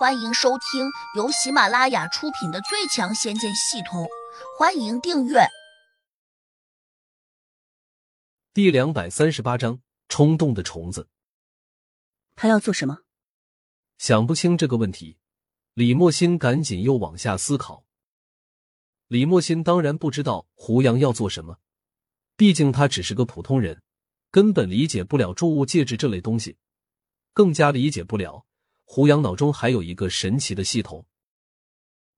欢迎收听由喜马拉雅出品的《最强仙剑系统》，欢迎订阅。第两百三十八章：冲动的虫子。他要做什么？想不清这个问题，李莫心赶紧又往下思考。李莫心当然不知道胡杨要做什么，毕竟他只是个普通人，根本理解不了注物戒指这类东西，更加理解不了。胡杨脑中还有一个神奇的系统。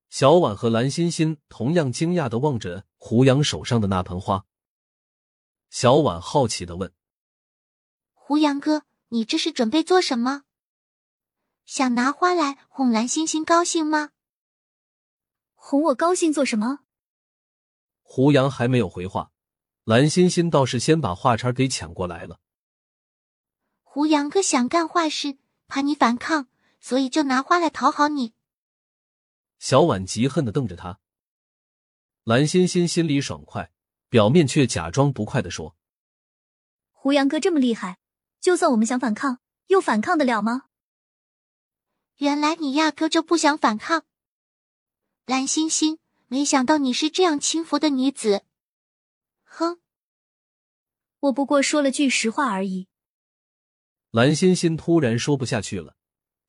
小婉和蓝欣欣同样惊讶的望着胡杨手上的那盆花。小婉好奇的问：“胡杨哥，你这是准备做什么？想拿花来哄蓝欣欣高兴吗？哄我高兴做什么？”胡杨还没有回话，蓝欣欣倒是先把话茬给抢过来了。胡杨哥想干坏事，怕你反抗。所以就拿花来讨好你。小婉极恨的瞪着他，蓝欣欣心里爽快，表面却假装不快的说：“胡杨哥这么厉害，就算我们想反抗，又反抗得了吗？”原来你压根就不想反抗，蓝欣欣，没想到你是这样轻浮的女子。哼，我不过说了句实话而已。蓝欣欣突然说不下去了。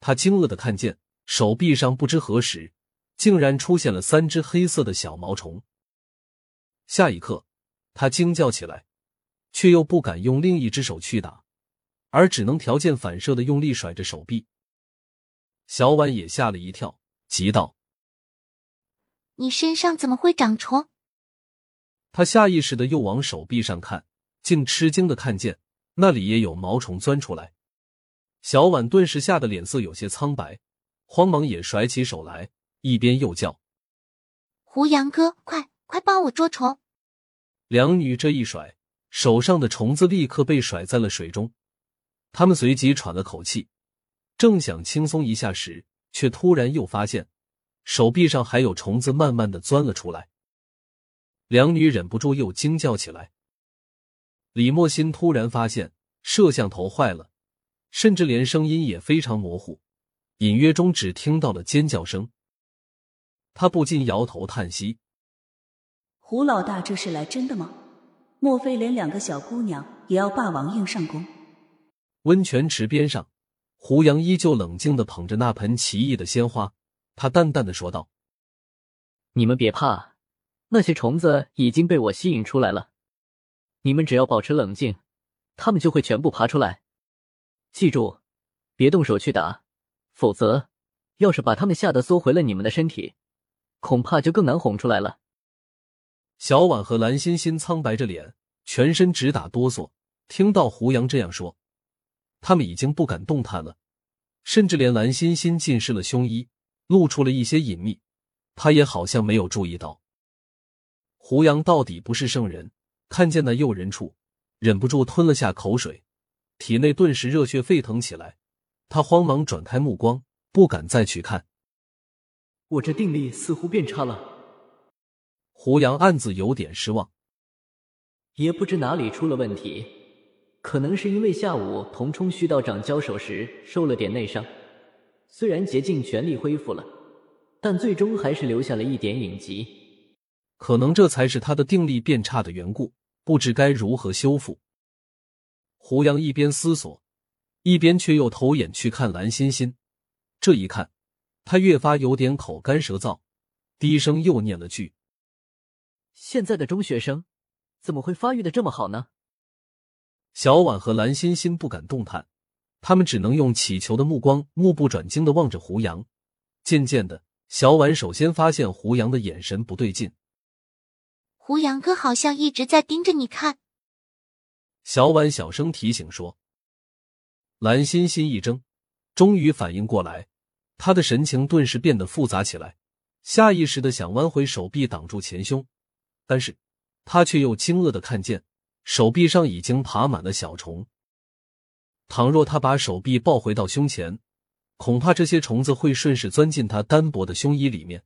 他惊愕的看见手臂上不知何时竟然出现了三只黑色的小毛虫。下一刻，他惊叫起来，却又不敢用另一只手去打，而只能条件反射的用力甩着手臂。小婉也吓了一跳，急道：“你身上怎么会长虫？”他下意识的又往手臂上看，竟吃惊的看见那里也有毛虫钻出来。小婉顿时吓得脸色有些苍白，慌忙也甩起手来，一边又叫：“胡杨哥，快快帮我捉虫！”两女这一甩，手上的虫子立刻被甩在了水中。他们随即喘了口气，正想轻松一下时，却突然又发现手臂上还有虫子慢慢的钻了出来。两女忍不住又惊叫起来。李莫心突然发现摄像头坏了。甚至连声音也非常模糊，隐约中只听到了尖叫声。他不禁摇头叹息：“胡老大这是来真的吗？莫非连两个小姑娘也要霸王硬上弓？”温泉池边上，胡杨依旧冷静的捧着那盆奇异的鲜花，他淡淡的说道：“你们别怕，那些虫子已经被我吸引出来了，你们只要保持冷静，它们就会全部爬出来。”记住，别动手去打，否则，要是把他们吓得缩回了你们的身体，恐怕就更难哄出来了。小婉和蓝欣欣苍白着脸，全身直打哆嗦。听到胡杨这样说，他们已经不敢动弹了，甚至连蓝欣欣浸湿了胸衣，露出了一些隐秘，他也好像没有注意到。胡杨到底不是圣人，看见那诱人处，忍不住吞了下口水。体内顿时热血沸腾起来，他慌忙转开目光，不敢再去看。我这定力似乎变差了。胡杨暗自有点失望，也不知哪里出了问题，可能是因为下午同冲虚道长交手时受了点内伤，虽然竭尽全力恢复了，但最终还是留下了一点隐疾。可能这才是他的定力变差的缘故，不知该如何修复。胡杨一边思索，一边却又投眼去看蓝欣欣。这一看，他越发有点口干舌燥，低声又念了句：“现在的中学生怎么会发育的这么好呢？”小婉和蓝欣欣不敢动弹，他们只能用乞求的目光，目不转睛的望着胡杨。渐渐的，小婉首先发现胡杨的眼神不对劲。胡杨哥好像一直在盯着你看。小婉小声提醒说：“蓝欣欣一怔，终于反应过来，她的神情顿时变得复杂起来，下意识的想弯回手臂挡住前胸，但是她却又惊愕的看见手臂上已经爬满了小虫。倘若她把手臂抱回到胸前，恐怕这些虫子会顺势钻进她单薄的胸衣里面。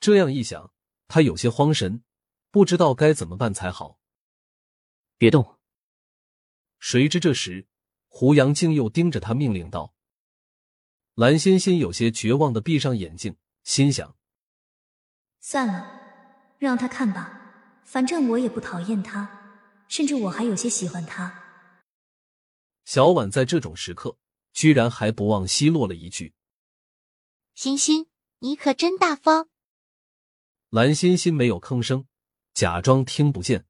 这样一想，她有些慌神，不知道该怎么办才好。”别动！谁知这时，胡杨竟又盯着他命令道：“蓝欣欣有些绝望的闭上眼睛，心想：算了，让他看吧，反正我也不讨厌他，甚至我还有些喜欢他。小婉在这种时刻，居然还不忘奚落了一句：“欣欣，你可真大方。”蓝欣欣没有吭声，假装听不见。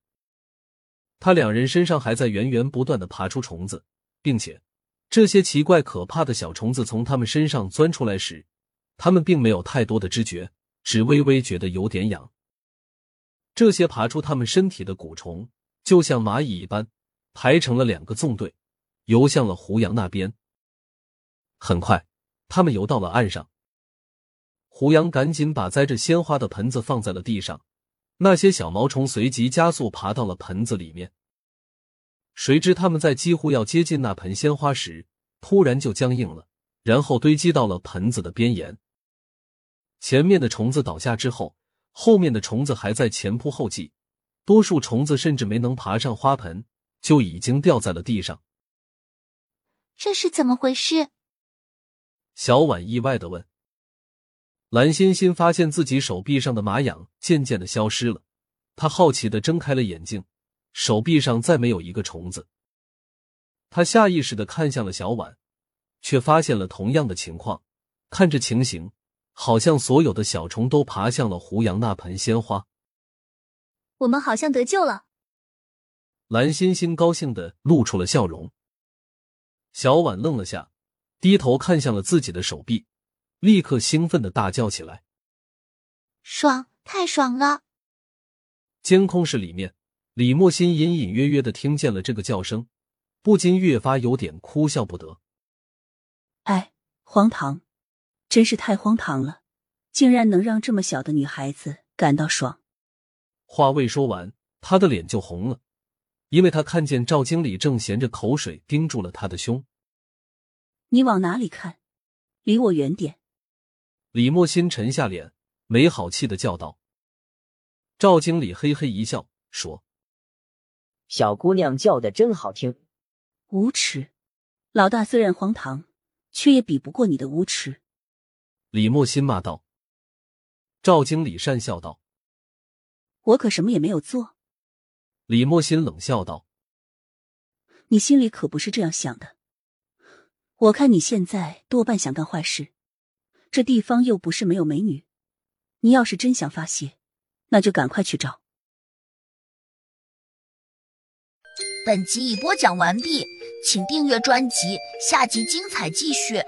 他两人身上还在源源不断的爬出虫子，并且这些奇怪可怕的小虫子从他们身上钻出来时，他们并没有太多的知觉，只微微觉得有点痒。这些爬出他们身体的蛊虫，就像蚂蚁一般，排成了两个纵队。游向了胡杨那边。很快，他们游到了岸上。胡杨赶紧把栽着鲜花的盆子放在了地上，那些小毛虫随即加速爬到了盆子里面。谁知他们在几乎要接近那盆鲜花时，突然就僵硬了，然后堆积到了盆子的边沿。前面的虫子倒下之后，后面的虫子还在前仆后继，多数虫子甚至没能爬上花盆，就已经掉在了地上。这是怎么回事？小婉意外的问。蓝欣欣发现自己手臂上的麻痒渐渐的消失了，她好奇的睁开了眼睛，手臂上再没有一个虫子。她下意识的看向了小婉，却发现了同样的情况。看这情形，好像所有的小虫都爬向了胡杨那盆鲜花。我们好像得救了。蓝欣欣高兴的露出了笑容。小婉愣了下，低头看向了自己的手臂，立刻兴奋的大叫起来：“爽，太爽了！”监控室里面，李莫心隐隐约约的听见了这个叫声，不禁越发有点哭笑不得。哎，荒唐，真是太荒唐了，竟然能让这么小的女孩子感到爽。话未说完，她的脸就红了。因为她看见赵经理正衔着口水盯住了她的胸，你往哪里看？离我远点！李莫心沉下脸，没好气的叫道。赵经理嘿嘿一笑，说：“小姑娘叫的真好听。”无耻！老大虽然荒唐，却也比不过你的无耻。李莫心骂道。赵经理讪笑道：“我可什么也没有做。”李莫心冷笑道：“你心里可不是这样想的。我看你现在多半想干坏事。这地方又不是没有美女，你要是真想发泄，那就赶快去找。”本集已播讲完毕，请订阅专辑，下集精彩继续。